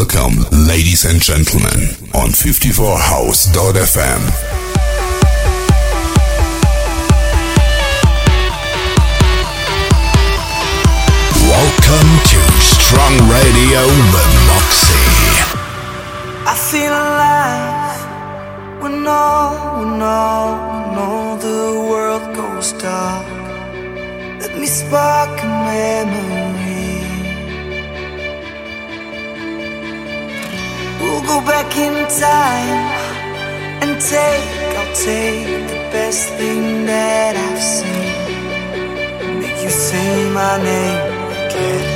Welcome, ladies and gentlemen, on 54house.fm. Welcome to Strong Radio with Moxie. I feel alive when all, when all, when all the world goes dark. Let me spark a memory. We'll go back in time and take, I'll take the best thing that I've seen. Make you say my name again.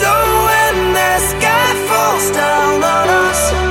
So when the sky falls down on us,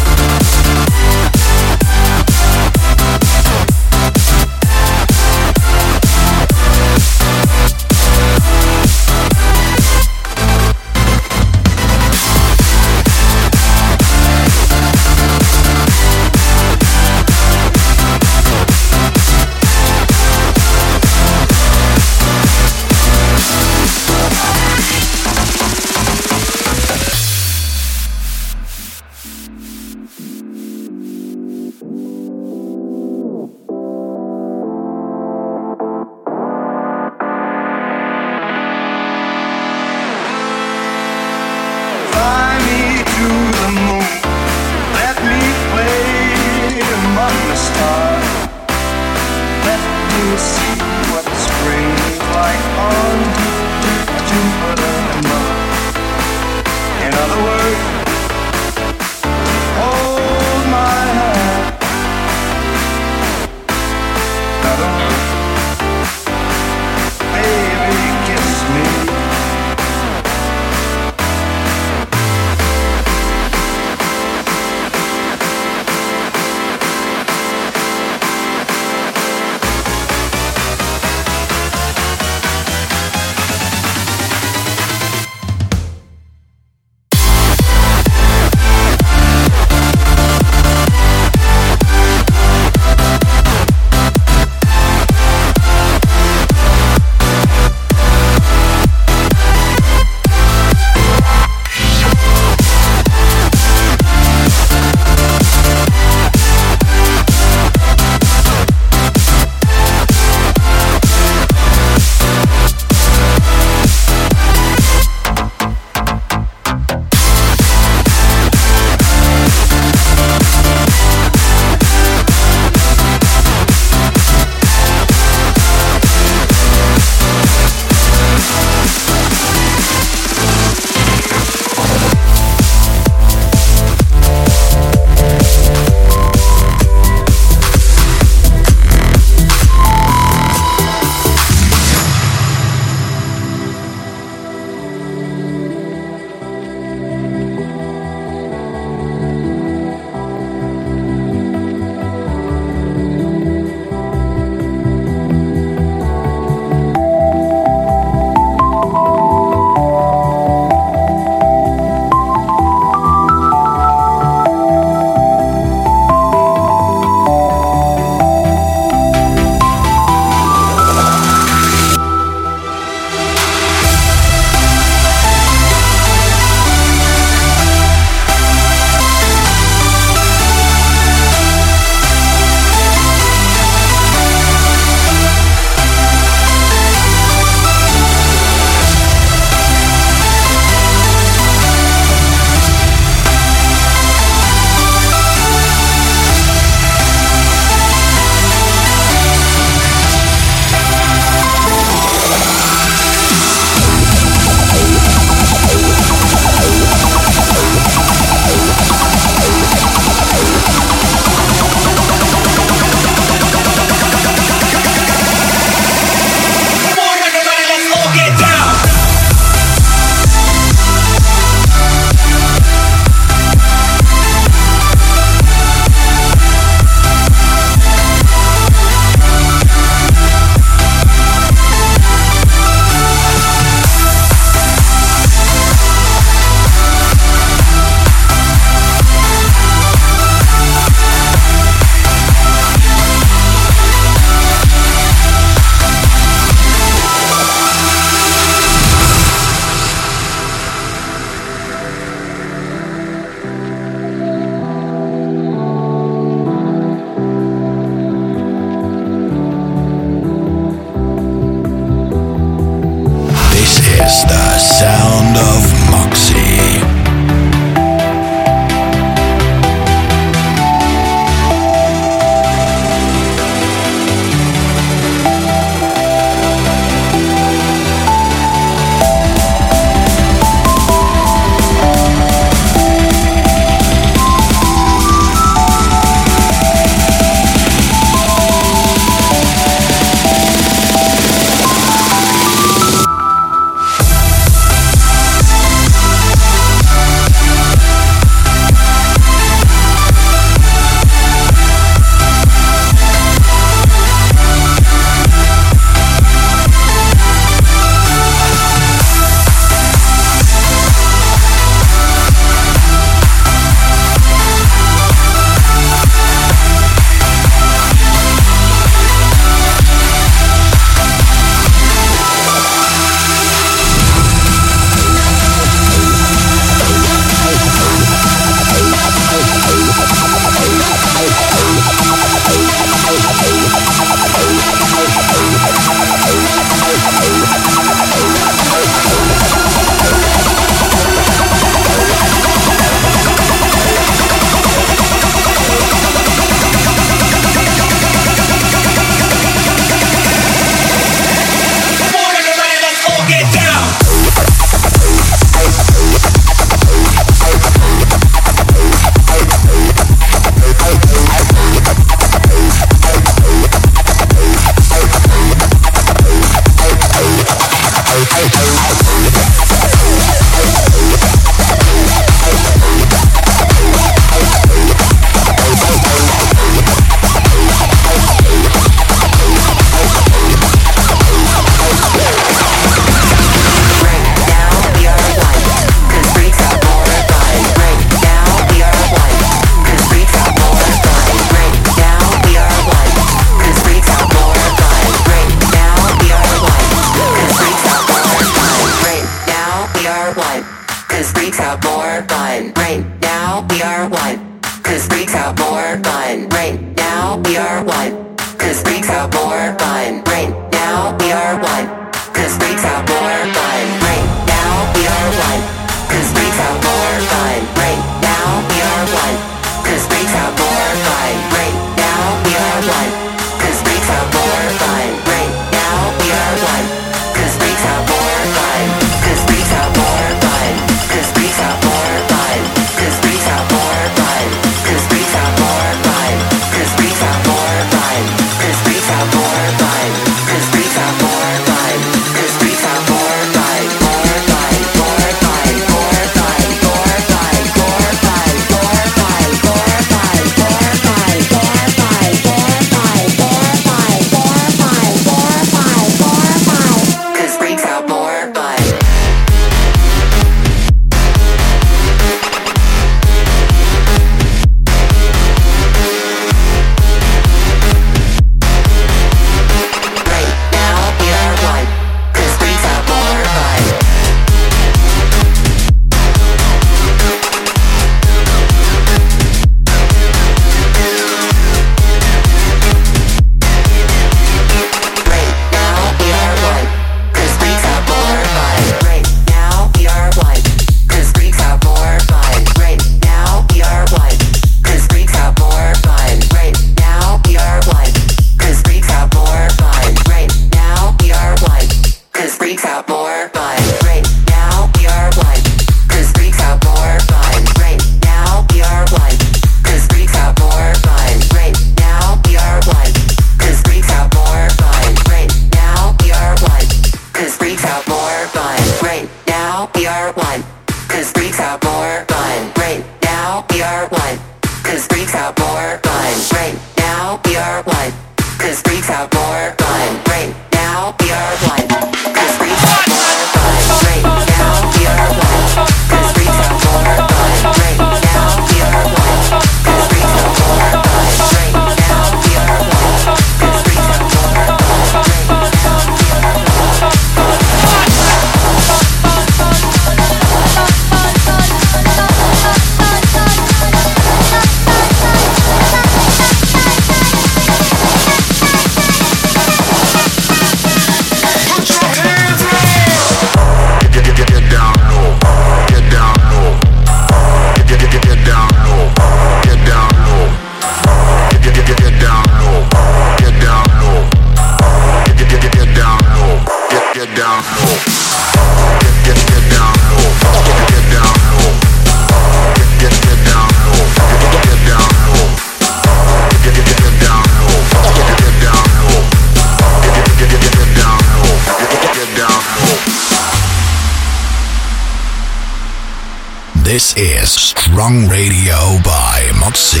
Strong Radio by Moxie.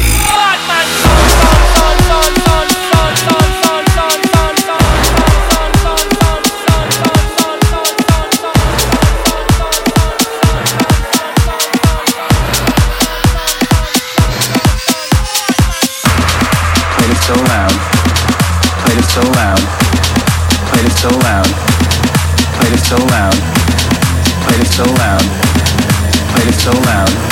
Played it so loud. Played it so loud. Played it so loud. Played it so loud. Played it so loud. Played it so loud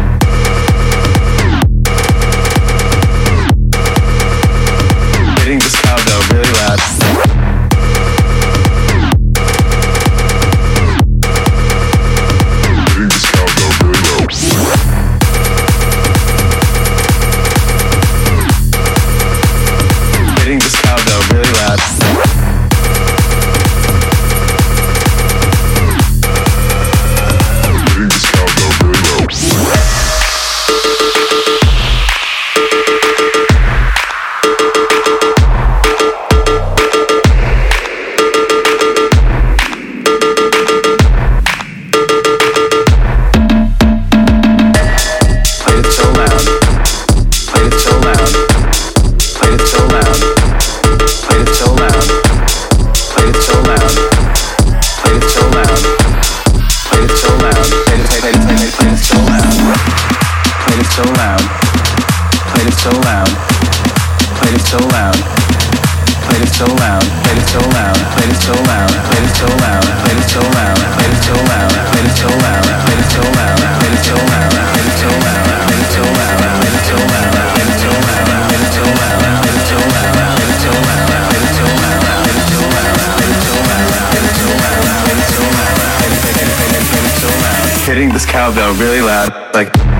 this cowbell really loud, like.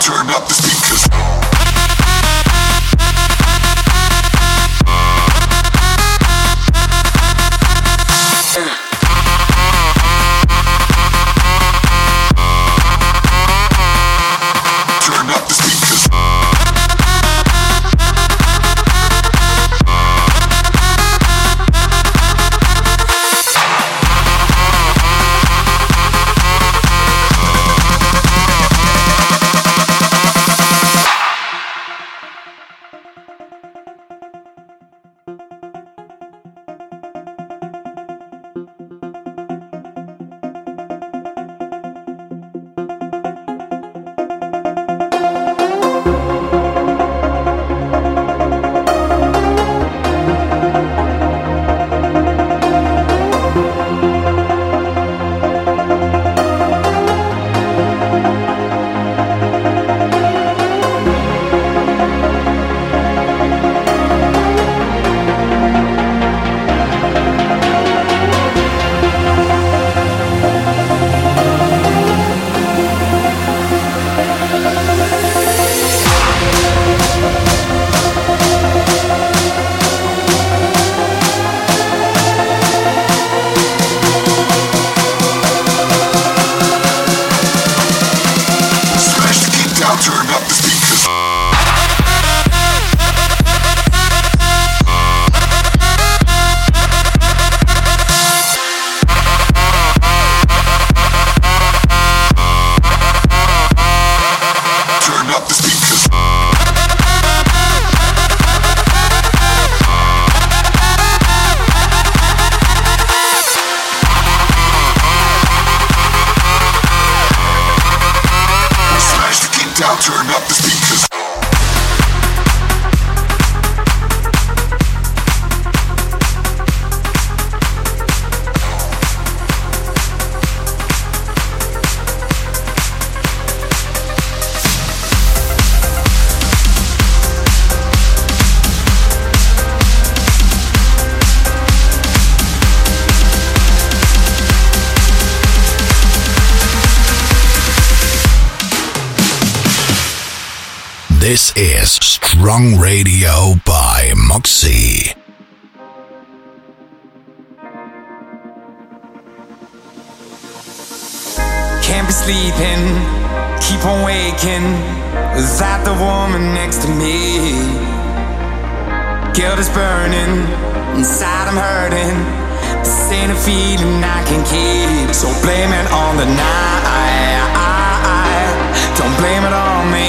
Turn up the down, turn up the speed. This is Strong Radio by Moxie. Can't be sleeping, keep on waking Is that the woman next to me. Guilt is burning, inside I'm hurting. This ain't a feeling I can keep, so blame it on the night. Don't blame it on me,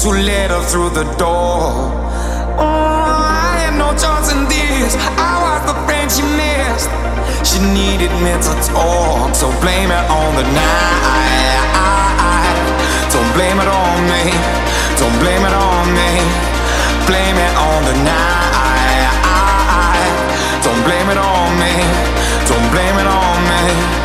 to let her through the door. Oh, I had no choice in this. I was the friend she missed. She needed me to talk, so blame it on the night. Don't blame it on me. Don't blame it on me. Blame it on the night. Don't blame it on me. Don't blame it on me.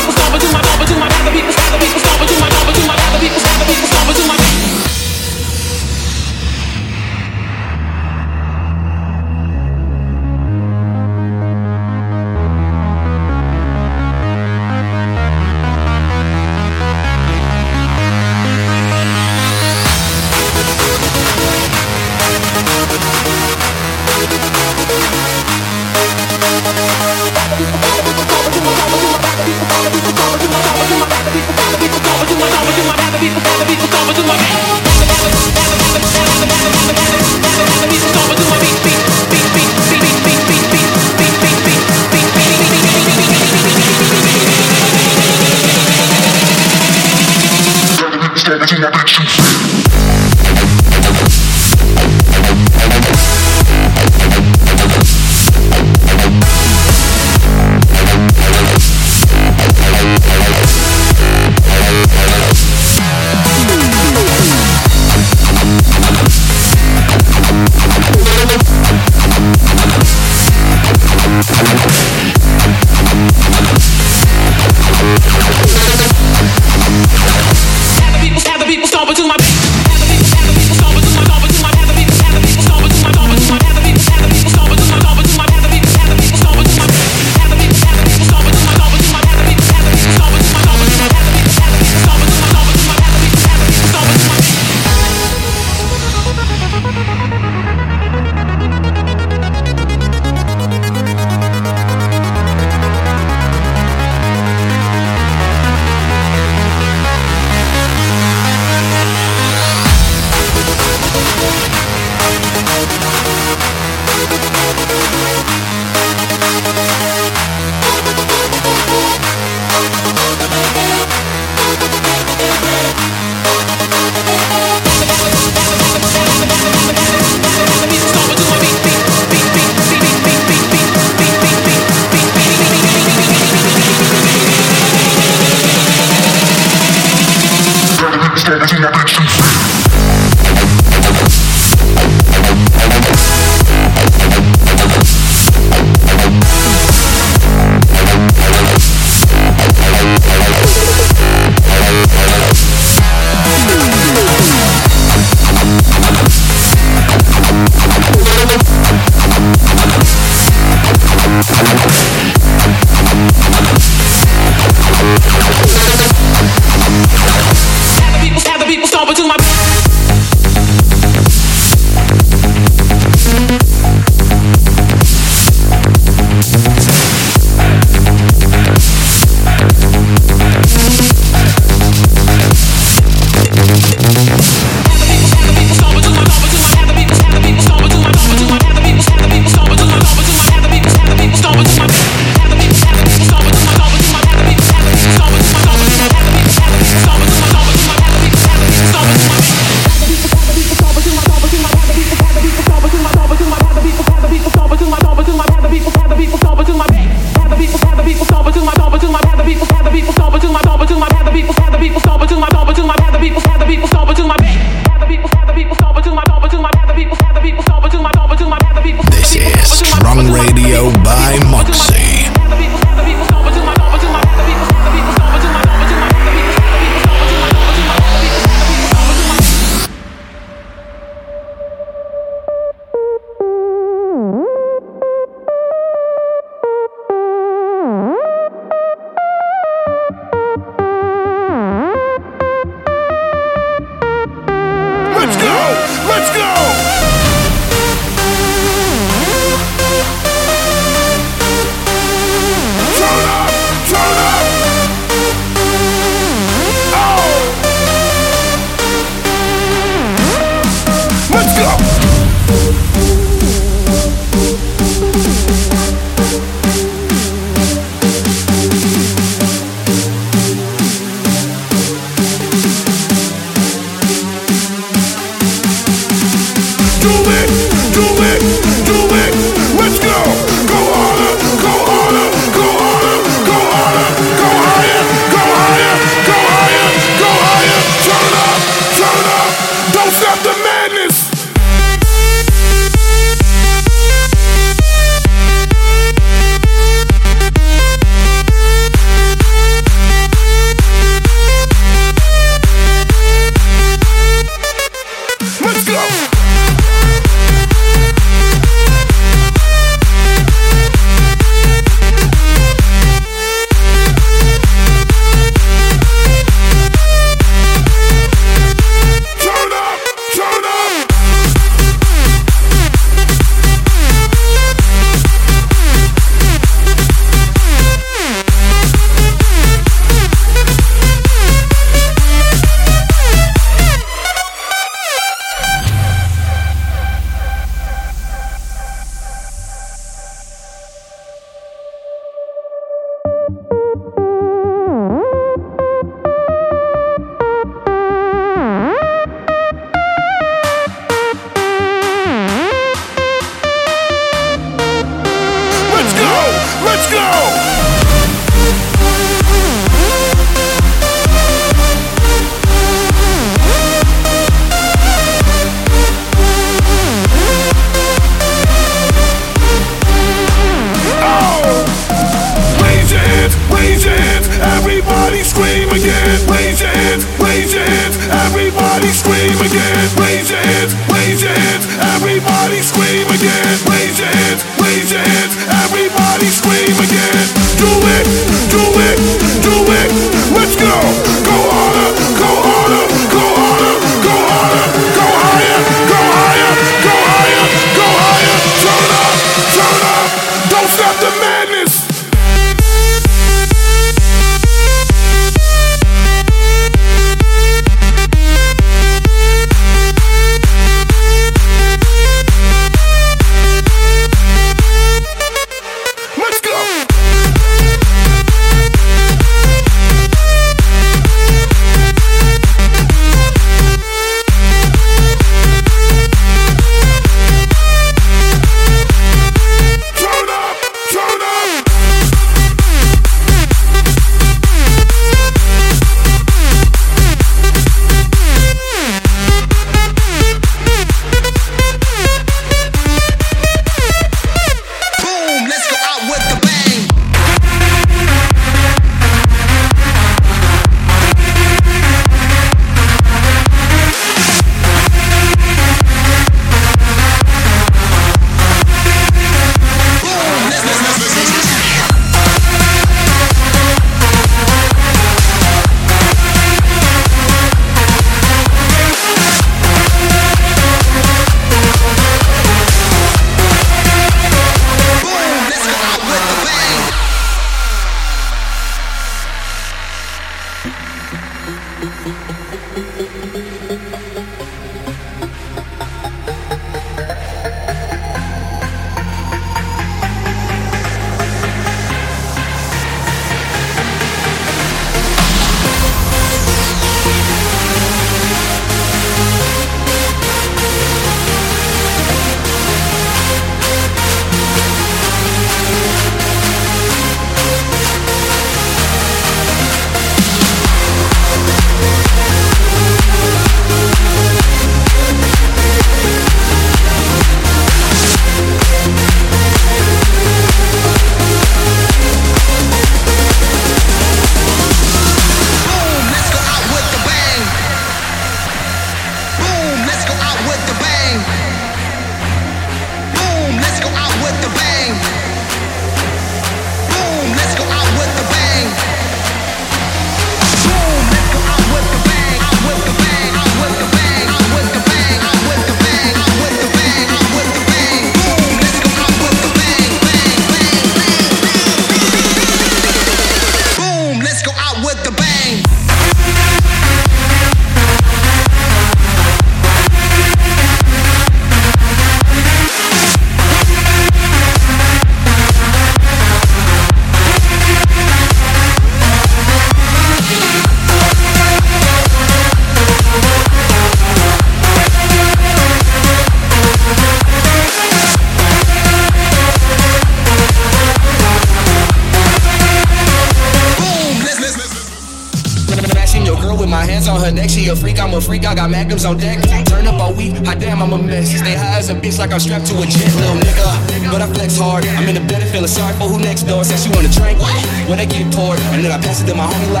I got magnums on deck. Turn up all week, hot damn, I'm a mess. Stay high as a bitch like I'm strapped to a jet, little nigga. But I flex hard. I'm in the bed and feeling sorry for who next door. Said she wanna drink, when they get poured. And then I pass it to my homie like,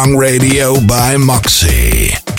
Strong Radio by Moxie.